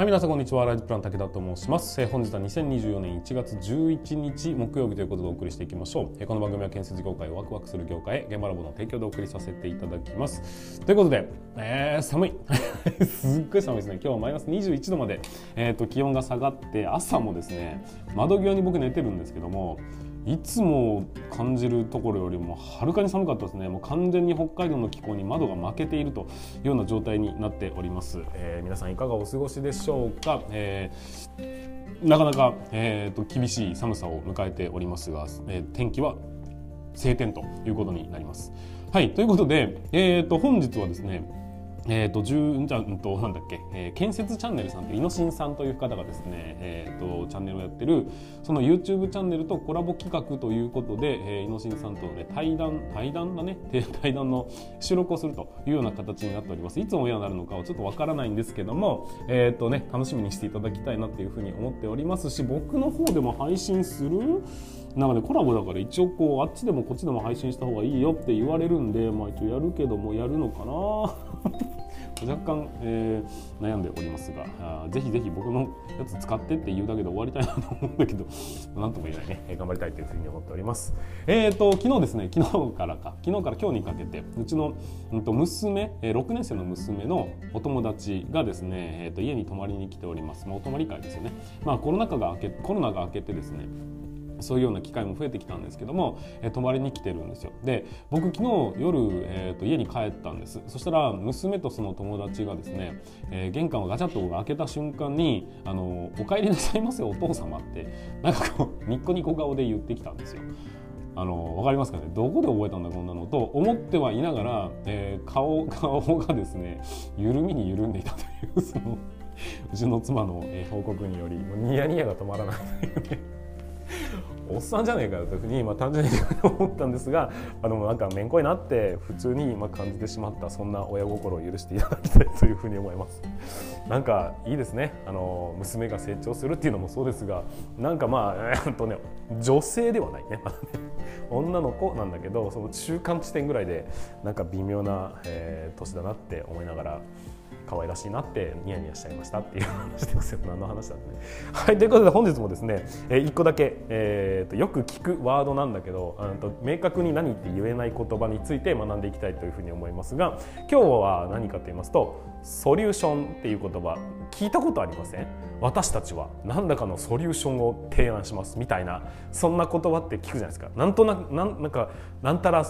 はい、皆さんこんにちは。ライズプラン武田と申します。えー本日は2024年1月11日木曜日ということでお送りしていきましょう。えーこの番組は建設業界をワクワクする業界へ現場ラボの提供でお送りさせていただきます。ということで、えー寒い。すっごい寒いですね。今日はマイナス21度まで、えー、と気温が下がって朝もですね、窓際に僕寝てるんですけども、いつも感じるところよりもはるかに寒かったですね。もう完全に北海道の気候に窓が負けているというような状態になっております、えー皆さんいかがお過ごしでしょうか、えーなかなか、えーと厳しい寒さを迎えておりますが、えー天気は晴天ということになります。はいということで、えー、と本日はですねえー、と10じゃうんとなんだっけ、えー建設チャンネルさんというイノシンさんという方がですね、えー、とチャンネルをやってるその YouTube チャンネルとコラボ企画ということで、えー、イノシンさんとの、ね、対談対談だね 対談の収録をするというような形になっております。いつオンエアになるのかはちょっとわからないんですけども、えーとね、楽しみにしていただきたいなというふうに思っておりますし僕の方でも配信する？なのでコラボだから一応こうあっちでもこっちでも配信した方がいいよって言われるんで、まあ、一応やるけどもやるのかな？若干、えー悩んでおりますがあーぜひぜひ僕のやつ使ってって言うだけで終わりたいなと思うんだけど なんとも言えないね。えー頑張りたいというふうに思っております。えっ、と昨日ですね昨日からか。昨日から今日にかけてうちの、うん、と娘、えー6年生の娘のお友達がですね、えー、と家に泊まりに来ております、まあ、お泊まり会ですよね。まあコロナ禍が明けコロナが明けてですねそういうような機会も増えてきたんですけども、えー泊まりに来てるんですよ。で僕昨日夜、えーと家に帰ったんです。そしたら娘とその友達がですね、えー玄関をガチャッと開けた瞬間に「あのお帰りなさいませお父様」ってなんかこうニッコニコ顔で言ってきたんですよ。あのわかりますかね？どこで覚えたんだこんなのと思ってはいながら、えー顔顔がですね緩みに緩んでいたというそのうちの妻の、えー報告によりもうニヤニヤが止まらないというねおっさんじゃねえかよというふうに、まあ、単純に思ったんですがあのなんかめんこいなって普通にまあ感じてしまったそんな親心を許していただきたいというふうに思います。なんかいいですねあの娘が成長するっていうのもそうですがなんかまあえーっとね女性ではないねまだね女の子なんだけどその中間地点ぐらいでなんか微妙な、えー年だなって思いながら。可愛らしいなってニヤニヤしちゃいましたっていう話ですよ何の話だってね。はいということで本日もですね、えー、1個だけ、えーとよく聞くワードなんだけどあと明確に何って言えない言葉について学んでいきたいというふうに思いますが今日は何かと言いますとソリューションっていう言葉聞いたことありません？私たちは何らかのソリューションを提案しますみたいなそんな言葉って聞くじゃないですか。なんとなくなんかなんたら、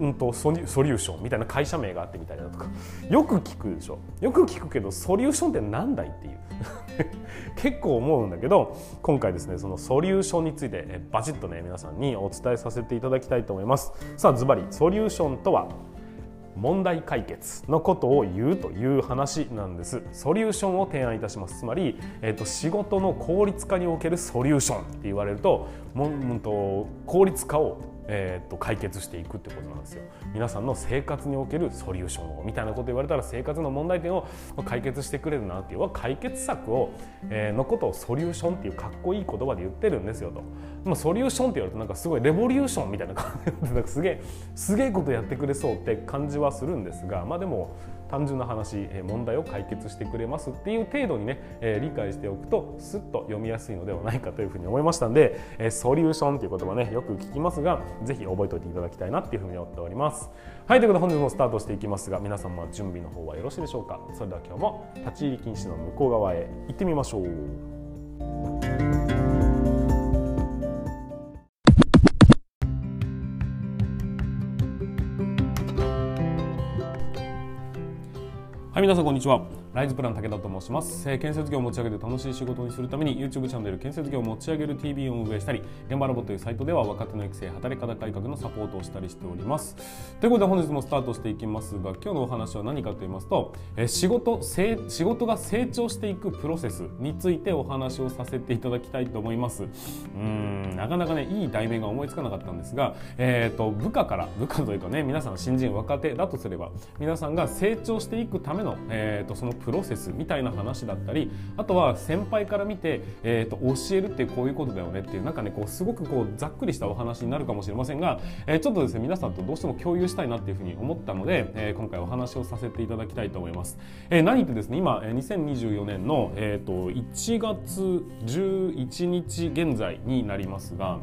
うん、とソリソリューションみたいな会社名があってみたいなとかよく聞くでしょ？よく聞くけどソリューションって何だいっていう。結構思うんだけど今回ですねそのソリューションについてバチッとね皆さんにお伝えさせていただきたいと思います。さあズバリソリューションとは？問題解決のことを言うという話なんです。ソリューションを提案いたします。つまり、えー、と仕事の効率化におけるソリューションって言われるともうんと効率化をえー、と解決していくってことなんですよ。皆さんの生活におけるソリューションをみたいなこと言われたら生活の問題点を解決してくれるなっていう解決策を、えーのことをソリューションっていうかっこいい言葉で言ってるんですよと、まあ、ソリューションって言われるとなんかすごいレボリューションみたいな感じですげえすげえことやってくれそうって感じはするんですがまあでも単純な話問題を解決してくれますっていう程度にね、え理解しておくとスッと読みやすいのではないかというふうに思いましたんで、えソリューションっていう言葉ねよく聞きますがぜひ覚えておいていただきたいなっていうふうに思っております。はいということで本日もスタートしていきますが皆様準備の方はよろしいでしょうか。それでは今日も立ち入り禁止の向こう側へ行ってみましょう。皆さんこんにちは。ライズプラン武田と申します、えー建設業を持ち上げて楽しい仕事にするために YouTube チャンネル建設業を持ち上げる TV を運営したり、現場ラボというサイトでは若手の育成、働き方改革のサポートをしたりしております。ということで本日もスタートしていきますが、今日のお話は何かと言いますと、えー仕事成仕事が成長していくプロセスについてお話をさせていただきたいと思います。うーん、なかなかねいい題名が思いつかなかったんですが、えっ、と部下から部下というかね皆さん新人若手だとすれば皆さんが成長していくためのえー、とそのプロセスみたいな話だったりあとは先輩から見て、えーと、教えるってこういうことだよねっていうなんかねこうすごくこうざっくりしたお話になるかもしれませんが、えー、ちょっとですね皆さんとどうしても共有したいなっていうふうに思ったので、えー、今回お話をさせていただきたいと思います。えー、何言ってですね今2024年の、えーと、1月11日現在になりますが、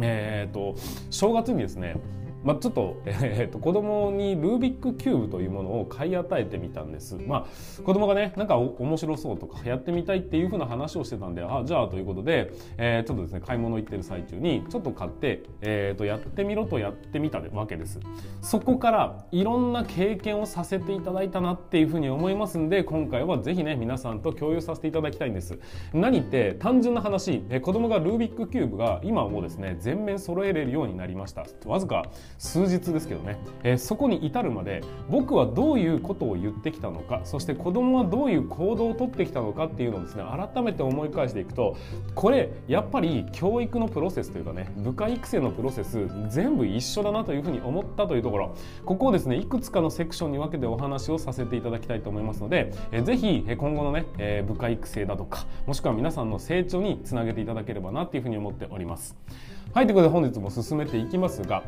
えーと正月にですねまあ、ちょっと,、えー、と子供にルービックキューブというものを買い与えてみたんです。まあ、子供がねなんか面白そうとかやってみたいっていうふうな話をしてたんであじゃあということで、えー、ちょっとですね買い物行ってる最中にちょっと買って、えー、とやってみろとやってみたわけです。そこからいろんな経験をさせていただいたなっていうふうに思いますんで今回はぜひね皆さんと共有させていただきたいんです。何って単純な話、えー、子供がルービックキューブが今はもうですね全面揃えれるようになりました。わずか数日ですけどね、えー、そこに至るまで僕はどういうことを言ってきたのかそして子供はどういう行動をとってきたのかっていうのをですね改めて思い返していくとこれやっぱり教育のプロセスというかね部下育成のプロセス全部一緒だなというふうに思ったというところここをですねいくつかのセクションに分けてお話をさせていただきたいと思いますので、えー、ぜひ今後のね、えー、部下育成だとかもしくは皆さんの成長につなげていただければなというふうに思っております。はいということで本日も進めていきますが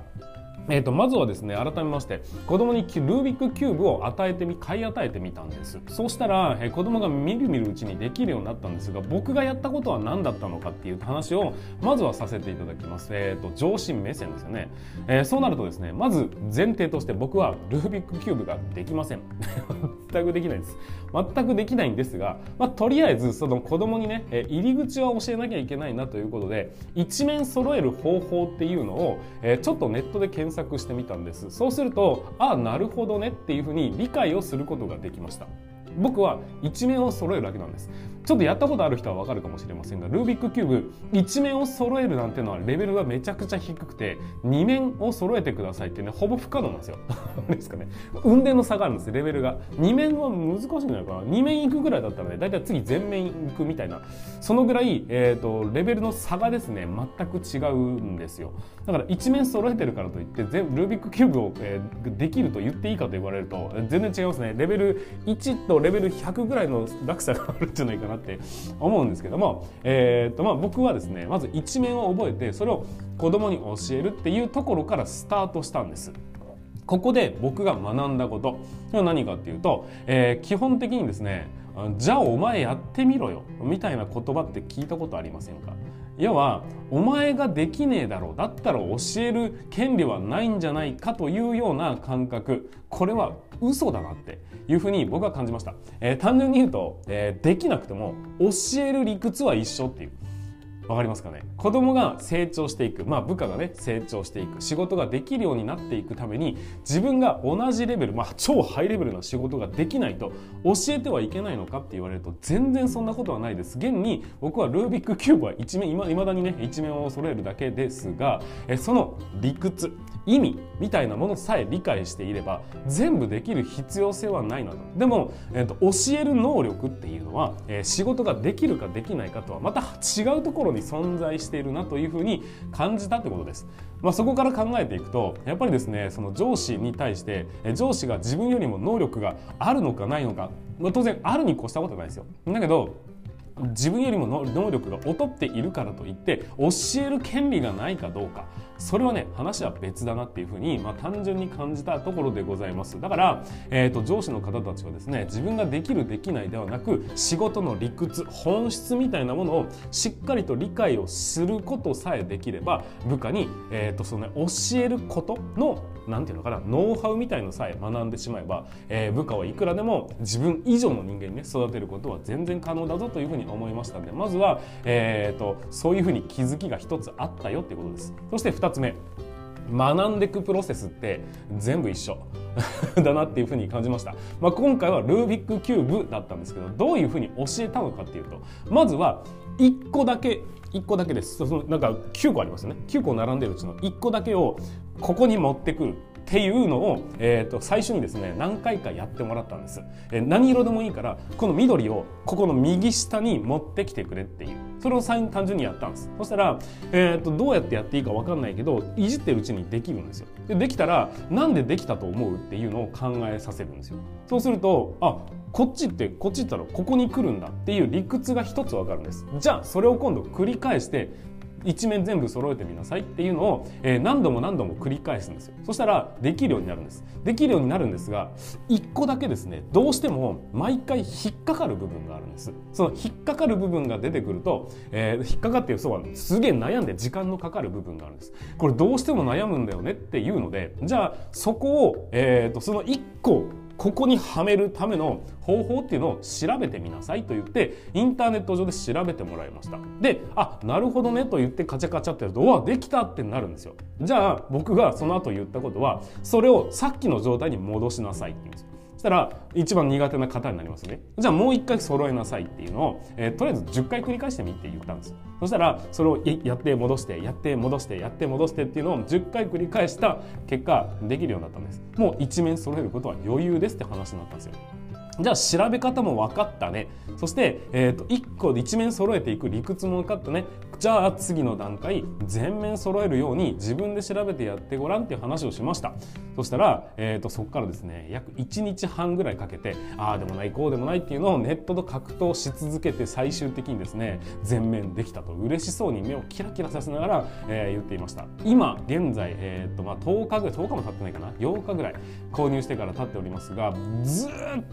えーと、まずはですね改めまして子供にルービックキューブを与えてみ買い与えてみたんです。そうしたら、えー、子供がみるみるうちにできるようになったんですが僕がやったことは何だったのかっていう話をまずはさせていただきます、えーと、上司目線ですよね、えー、そうなるとですねまず前提として僕はルービックキューブができません。全くできないです。全くできないんですが、まあ、とりあえずその子供にね、え、入り口は教えなきゃいけないなということで一面揃える方法っていうのを、えー、ちょっとネットで検索してみたんです。そうするとああなるほどねっていうふうに理解をすることができました。僕は一面を揃えるだけなんです。ちょっとやったことある人はわかるかもしれませんがルービックキューブ一面を揃えるなんてのはレベルがめちゃくちゃ低くて二面を揃えてくださいってねほぼ不可能なんですよ。ですかね。運転の差があるんですレベルが。二面は難しいんじゃないかな。二面行くぐらいだったらねだいたい次全面行くみたいな。そのぐらい、えーと、レベルの差がですね全く違うんですよ。だから一面揃えてるからといって全ルービックキューブを、えー、できると言っていいかと言われると全然違いますね。レベル1とレベル100ぐらいの落差があるんじゃないかなって思うんですけども、えーとまあ、僕はですねまず一面を覚えてそれを子供に教えるっていうところからスタートしたんです。ここで僕が学んだことは何かっていうと、えー、基本的にですねじゃあお前やってみろよみたいな言葉って聞いたことありませんか？要はお前ができねえだろう。だったら教える権利はないんじゃないかというような感覚。これは嘘だなっていうふうに僕は感じました、えー、単純に言うと、えー、できなくても教える理屈は一緒っていう。わかりますかね？子供が成長していく、まあ部下がね、成長していく、仕事ができるようになっていくために、自分が同じレベル、まあ超ハイレベルな仕事ができないと教えてはいけないのかって言われると、全然そんなことはないです。現に僕はルービックキューブは一面、いまだにね、一面を揃えるだけですが、えその理屈、意味みたいなものさえ理解していれば全部できる必要性はないなとでも、えーと、教える能力っていうのは、えー、仕事ができるかできないかとはまた違うところに存在しているなというふうに感じたってことです。まあ、そこから考えていくとやっぱりですねその上司に対して上司が自分よりも能力があるのかないのか、まあ、当然あるに越したことはないですよ。だけど自分よりも能力が劣っているからといって教える権利がないかどうかそれはね話は別だなっていうふうに、まあ、単純に感じたところでございますだから、えーと、上司の方たちはですね自分ができるできないではなく仕事の理屈本質みたいなものをしっかりと理解をすることさえできれば部下に、えーとそのね、教えることのなんていうのかなノウハウみたいのさえ学んでしまえば、えー、部下はいくらでも自分以上の人間にね育てることは全然可能だぞというふうに思いましたのでまずは、えーと、そういうふうに気づきが一つあったよっていうことです。そして2 2つ目学んでいくプロセスって全部一緒。だなっていうふうに感じました、まあ、今回はルービックキューブだったんですけどどういうふうに教えたのかっていうとまずは1個だけ1個だけです。そのなんか9個ありますよね。9個並んでるうちの1個だけをここに持ってくる。っていうのを、えー、と最初にですね何回かやってもらったんです、えー、何色でもいいからこの緑をここの右下に持ってきてくれっていう。それを単純にやったんです。そしたら、えー、とどうやってやっていいか分かんないけどいじってるうちにできるんですよ。でできたらなんでできたと思うっていうのを考えさせるんですよ。そうするとあこっちってこっち行ったらここに来るんだっていう理屈が一つ分かるんです。じゃあそれを今度繰り返して一面全部揃えてみなさいっていうのを、え、何度も何度も繰り返すんですよ。そしたらできるようになるんです。できるようになるんですが1個だけですねどうしても毎回引っかかる部分があるんです。その引っかかる部分が出てくると、えー、引っかかっていうそうはすげえ悩んで時間のかかる部分があるんです。これどうしても悩むんだよねっていうのでじゃあそこを、えーと、とその1個ここにはめるための方法っていうのを調べてみなさいと言ってインターネット上で調べてもらいました。であなるほどねと言ってカチャカチャってやるとうわできたってなるんですよ。じゃあ僕がその後言ったことはそれをさっきの状態に戻しなさいって言うんですよ。したら一番苦手な方になりますね。じゃあもう一回揃えなさいっていうのを、えー、とりあえず10回繰り返してみって言ったんですそしたらそれをやって戻してやって戻してやって戻してっていうのを10回繰り返した結果できるようになったんです。もう一面揃えることは余裕ですって話になったんですよ。じゃあ調べ方も分かったね。そして、えーと、1個で一面揃えていく理屈も分かったね。じゃあ次の段階全面揃えるように自分で調べてやってごらんっていう話をしました。そしたら、えーと、そこからですね約1日半ぐらいかけてああでもないこうでもないっていうのをネットと格闘し続けて最終的にですね全面できたと。嬉しそうに目をキラキラさせながら、えー、言っていました。今現在、えーとまあ、10日ぐらい10日も経ってないかな？8日ぐらい購入してから経っておりますがずっ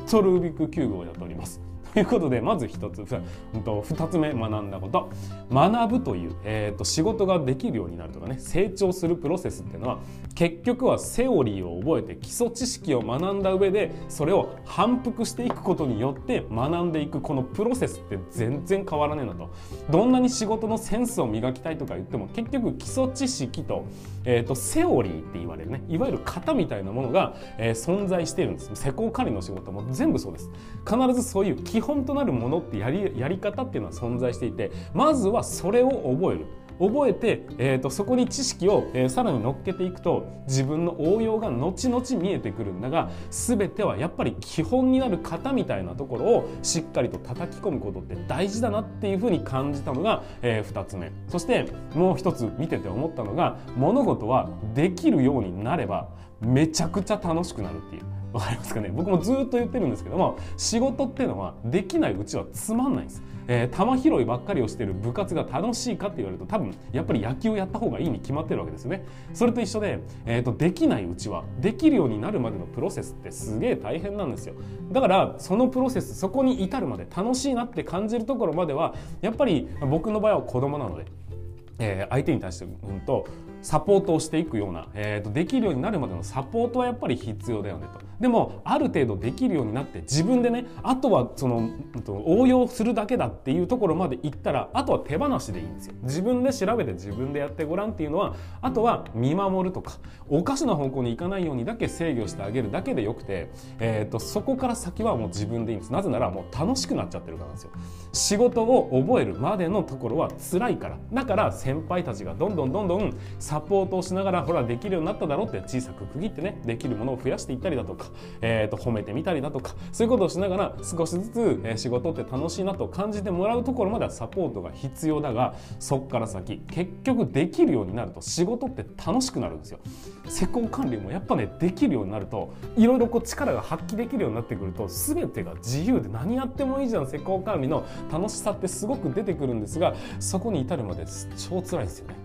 とルービックキューブをやっております。ということでまず一つ2つ目学んだこと。学ぶという、えーと、仕事ができるようになるとかね成長するプロセスっていうのは結局はセオリーを覚えて基礎知識を学んだ上でそれを反復していくことによって学んでいくこのプロセスって全然変わらねえなと。どんなに仕事のセンスを磨きたいとか言っても結局基礎知識と,、えーと、セオリーって言われるねいわゆる型みたいなものが、えー、存在しているんです。施工管理の仕事も全部そうです。必ずそういう基本となるものってやりやり方っていうのは存在していてまずはそれを覚える覚えて、えーと、そこに知識を、えー、さらに乗っけていくと自分の応用が後々見えてくるんだが全てはやっぱり基本になる型みたいなところをしっかりと叩き込むことって大事だなっていうふうに感じたのが、えー、2つ目そしてもう一つ見てて思ったのが物事はできるようになればめちゃくちゃ楽しくなるっていう。わかりますかね？僕もずっと言ってるんですけども仕事っていうのはできないうちはつまんないんです。えー、球拾いばっかりをしてる部活が楽しいかって言われると多分やっぱり野球をやった方がいいに決まってるわけですよね。それと一緒で、えーと、できないうちはできるようになるまでのプロセスってすげえ大変なんですよ。だからそのプロセスそこに至るまで楽しいなって感じるところまではやっぱり僕の場合は子供なので。えー、相手に対して、うんと、サポートをしていくような、えーと、できるようになるまでのサポートはやっぱり必要だよねと。でもある程度できるようになって自分でねあとはその応用するだけだっていうところまでいったらあとは手放しでいいんですよ。自分で調べて自分でやってごらんっていうのはあとは見守るとかおかしな方向に行かないようにだけ制御してあげるだけでよくて、えーと、とそこから先はもう自分でいいんです。なぜならもう楽しくなっちゃってるからなんですよ。仕事を覚えるまでのところは辛いからだから先輩たちがどんどんどんどんサポートをしながらほらできるようになっただろうって小さく区切ってねできるものを増やしていったりだとか、えー、と褒めてみたりだとかそういうことをしながら少しずつ、え仕事って楽しいなと感じてもらうところまではサポートが必要だがそっから先結局できるようになると仕事って楽しくなるんですよ。施工管理もやっぱねできるようになるといろいろこう力が発揮できるようになってくると全てが自由で何やってもいいじゃん施工管理の楽しさってすごく出てくるんですがそこに至るまで超辛いですよね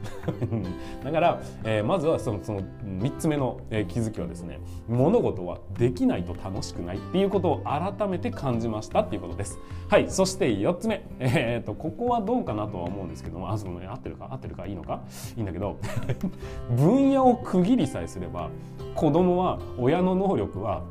だから、えー、まずはそのその3つ目の、えー、気づきはですね物事はできないと楽しくないっていうことを改めて感じましたっていうことです。はいそして4つ目。えー、っとここはどうかなとは思うんですけどもあそのね合ってるか？合ってるか？いいのか？いいんだけど 分野を区切りさえすれば子供は親の能力は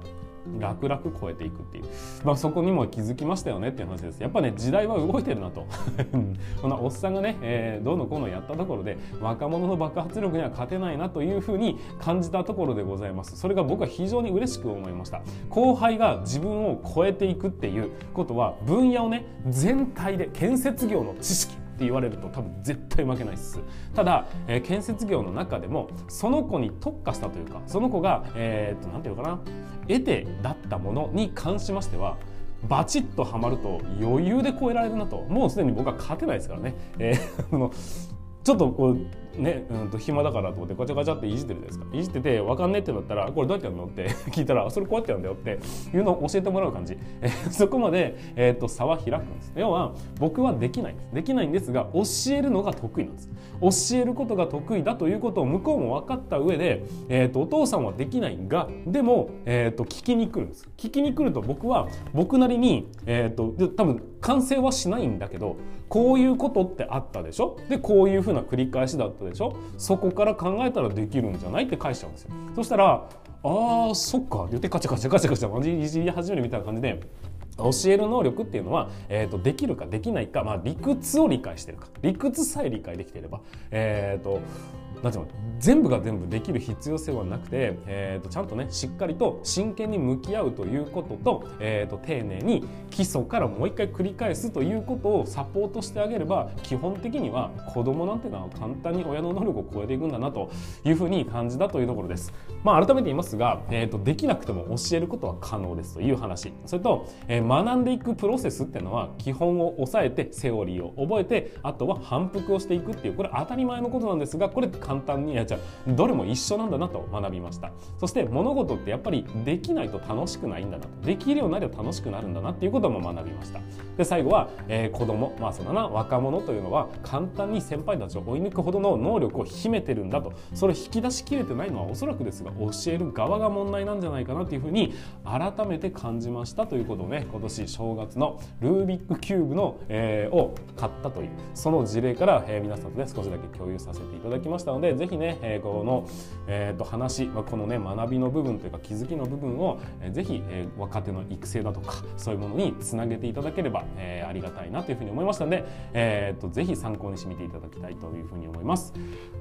楽々超えていくっていう、まあ、そこにも気づきましたよねっていう話です。やっぱね時代は動いてるなと。このおっさんがね、えー、どうのこうのやったところで若者の爆発力には勝てないなというふうに感じたところでございます。それが僕は非常に嬉しく思いました。後輩が自分を超えていくっていうことは分野をね全体で建設業の知識って言われると多分絶対負けないです。ただ、えー、建設業の中でもその子に特化したというかその子がえー、っと何て言うのかな得てだったものに関しましてはバチッとはまると余裕で超えられるなと。もうすでに僕は勝てないですからね、えー、ちょっとこうね、うん、と暇だからと思ってガチャガチャっていじってるじゃないですか。いじってて分かんねえってなったらこれどうやってやるのって 聞いたらそれこうやってやるんだよっていうのを教えてもらう感じ、えそこまで、えーと、差は開くんです。要は僕はできないんです。できないんですが教えるのが得意なんです。教えることが得意だということを向こうも分かった上で、えーと、お父さんはできないがでも、えーと、聞きに来るんです。聞きに来ると僕は僕なりに、えー、と多分完成はしないんだけどこういうことってあったでしょ？でこういうふうな繰り返しだったったでしょ？そこから考えたらできるんじゃないって返しちゃうんですよ。そしたら「ああそっか」って言ってカチャカチャカチャカチャマジいじり始めるみたいな感じで教える能力っていうのは、えーと、できるかできないか、まあ、理屈を理解してるか。理屈さえ理解できていれば、えーとなんていうの全部が全部できる必要性はなくて、えーと、ちゃんとねしっかりと真剣に向き合うということと,、えーと、丁寧に基礎からもう一回繰り返すということをサポートしてあげれば基本的には子供なんていうのは簡単に親の能力を超えていくんだなというふうに感じたというところです。まあ、改めて言いますが、えーと、できなくても教えることは可能ですという話それと、えー、学んでいくプロセスっていうのは基本を押さえてセオリーを覚えてあとは反復をしていくっていうこれ当たり前のことなんですがこれ簡単にやっちゃう。どれも一緒なんだなと学びました。そして物事ってやっぱりできないと楽しくないんだなできるようになれば楽しくなるんだなっていうことも学びました。で最後は、えー、子供。まあそうだな。若者というのは簡単に先輩たちを追い抜くほどの能力を秘めてるんだと。それを引き出しきれてないのはおそらくですが教える側が問題なんじゃないかなというふうに改めて感じましたということをね今年正月のルービックキューブの、えー、を買ったというその事例から、えー、皆さんとね少しだけ共有させていただきました。のでぜひね、えー、この、えー、と話、ま、このね学びの部分というか気づきの部分を、えー、ぜひ、えー、若手の育成だとかそういうものにつなげていただければ、えー、ありがたいなというふうに思いましたので、えー、とぜひ参考にしてみていただきたいというふうに思います。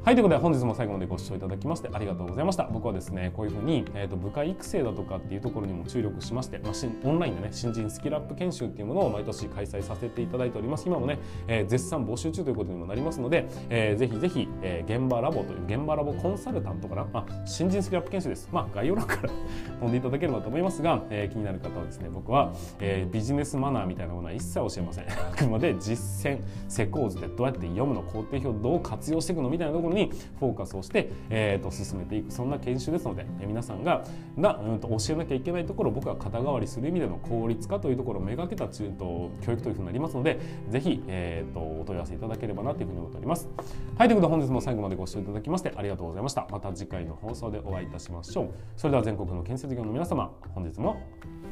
はいということで本日も最後までご視聴いただきましてありがとうございました。僕はですねこういうふうに、えー、と部下育成だとかっていうところにも注力しまして、まあ、オンラインでね新人スキルアップ研修っていうものを毎年開催させていただいております。今もね、えー、絶賛募集中ということにもなりますので、えー、ぜひぜひ、えー、現場ラボという現場ラボコンサルタントかな、まあ、新人スキルアップ研修です。まあ、概要欄から 飛んでいただければと思いますが、えー、気になる方はですね、僕は、えー、ビジネスマナーみたいなものは一切教えません。あくまで実践、施工図でどうやって読むの、工程表どう活用していくのみたいなところにフォーカスをして、えー、と進めていく、そんな研修ですので、えー、皆さんがが、うん、と教えなきゃいけないところを僕は肩代わりする意味での効率化というところをめがけた中と教育というふうになりますので、ぜひ、えー、とお問い合わせいただければなというふうに思っております。はい、ということで本日も最後までご視聴聴いただきましてありがとうございました。また次回の放送でお会いいたしましょうそれでは全国の建設業の皆様本日も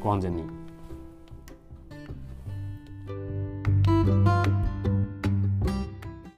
ご安全に